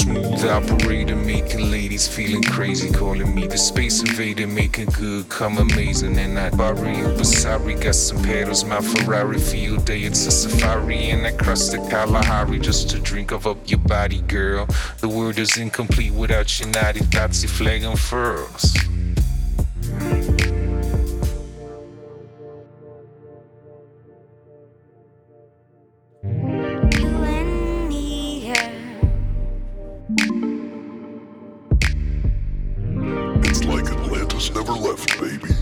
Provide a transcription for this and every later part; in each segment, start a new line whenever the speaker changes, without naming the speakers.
Smooth operator, making ladies feeling crazy, calling me the space invader, making good come amazing. And I borrow you, but sorry, got some pedals, my Ferrari field day, it's a safari. And I cross the Kalahari just to drink of up your body, girl. The world is incomplete without your naughty thoughts, you flag
and
furls. Atlantis never left, baby.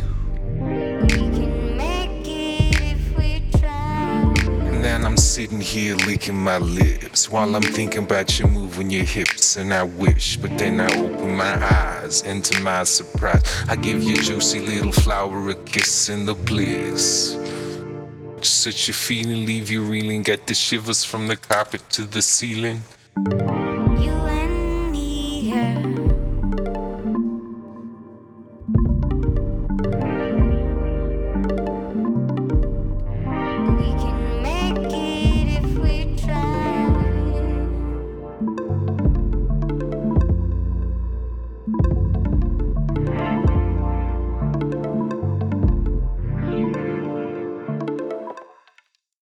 We can make it if we try.
And then I'm sitting here licking my lips while I'm thinking about you moving your hips. And I wish, but then I open my eyes, and to my surprise, I give you juicy little flower a kiss in the bliss. Just such a feeling, leave you reeling, get the shivers from the carpet to the ceiling.